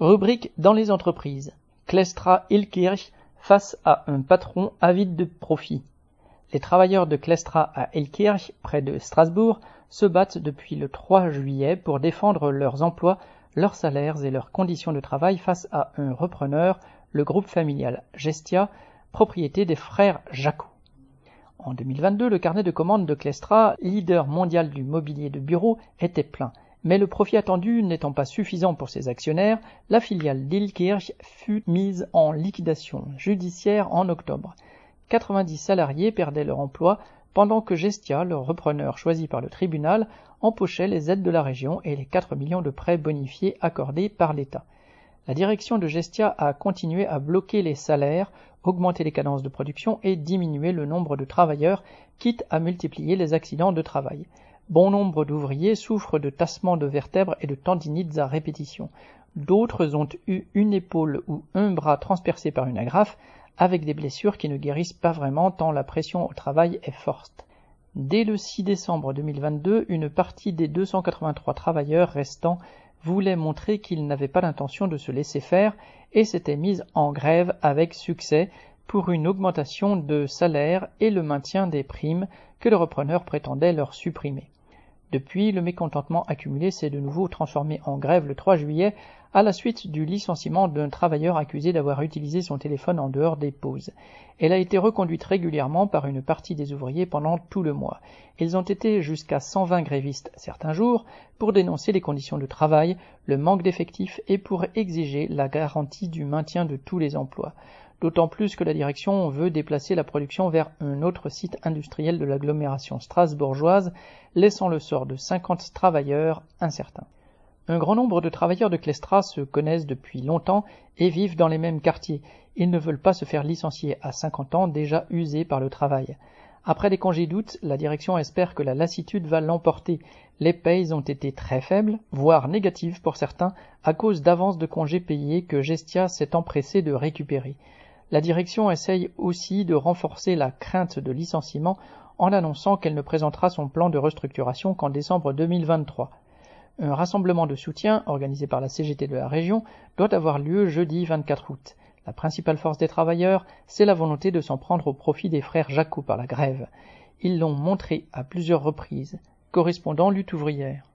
Rubrique dans les entreprises. Klestra Ilkirch face à un patron avide de profit. Les travailleurs de Klestra à Ilkirch, près de Strasbourg, se battent depuis le 3 juillet pour défendre leurs emplois, leurs salaires et leurs conditions de travail face à un repreneur, le groupe familial Gestia, propriété des frères Jacot. En 2022, le carnet de commandes de Klestra, leader mondial du mobilier de bureau, était plein. Mais le profit attendu n'étant pas suffisant pour ses actionnaires, la filiale d'Ilkirch fut mise en liquidation judiciaire en octobre. 90 salariés perdaient leur emploi pendant que Gestia, le repreneur choisi par le tribunal, empochait les aides de la région et les 4 millions de prêts bonifiés accordés par l'État. La direction de Gestia a continué à bloquer les salaires, augmenter les cadences de production et diminuer le nombre de travailleurs, quitte à multiplier les accidents de travail. Bon nombre d'ouvriers souffrent de tassements de vertèbres et de tendinites à répétition. D'autres ont eu une épaule ou un bras transpercé par une agrafe, avec des blessures qui ne guérissent pas vraiment tant la pression au travail est forte. Dès le 6 décembre 2022, une partie des 283 travailleurs restants voulait montrer qu'il n'avait pas l'intention de se laisser faire et s'était mise en grève avec succès pour une augmentation de salaire et le maintien des primes que le repreneur prétendait leur supprimer. Depuis, le mécontentement accumulé s'est de nouveau transformé en grève le 3 juillet à la suite du licenciement d'un travailleur accusé d'avoir utilisé son téléphone en dehors des pauses. Elle a été reconduite régulièrement par une partie des ouvriers pendant tout le mois. Ils ont été jusqu'à 120 grévistes certains jours pour dénoncer les conditions de travail, le manque d'effectifs et pour exiger la garantie du maintien de tous les emplois d'autant plus que la direction veut déplacer la production vers un autre site industriel de l'agglomération strasbourgeoise, laissant le sort de 50 travailleurs incertain. Un grand nombre de travailleurs de Clestra se connaissent depuis longtemps et vivent dans les mêmes quartiers. Ils ne veulent pas se faire licencier à 50 ans déjà usés par le travail. Après des congés d'août, la direction espère que la lassitude va l'emporter. Les payes ont été très faibles, voire négatives pour certains, à cause d'avances de congés payés que Gestia s'est empressé de récupérer. La direction essaye aussi de renforcer la crainte de licenciement en annonçant qu'elle ne présentera son plan de restructuration qu'en décembre 2023. Un rassemblement de soutien, organisé par la CGT de la région, doit avoir lieu jeudi 24 août. La principale force des travailleurs, c'est la volonté de s'en prendre au profit des frères Jacot par la grève. Ils l'ont montré à plusieurs reprises. Correspondant lutte ouvrière.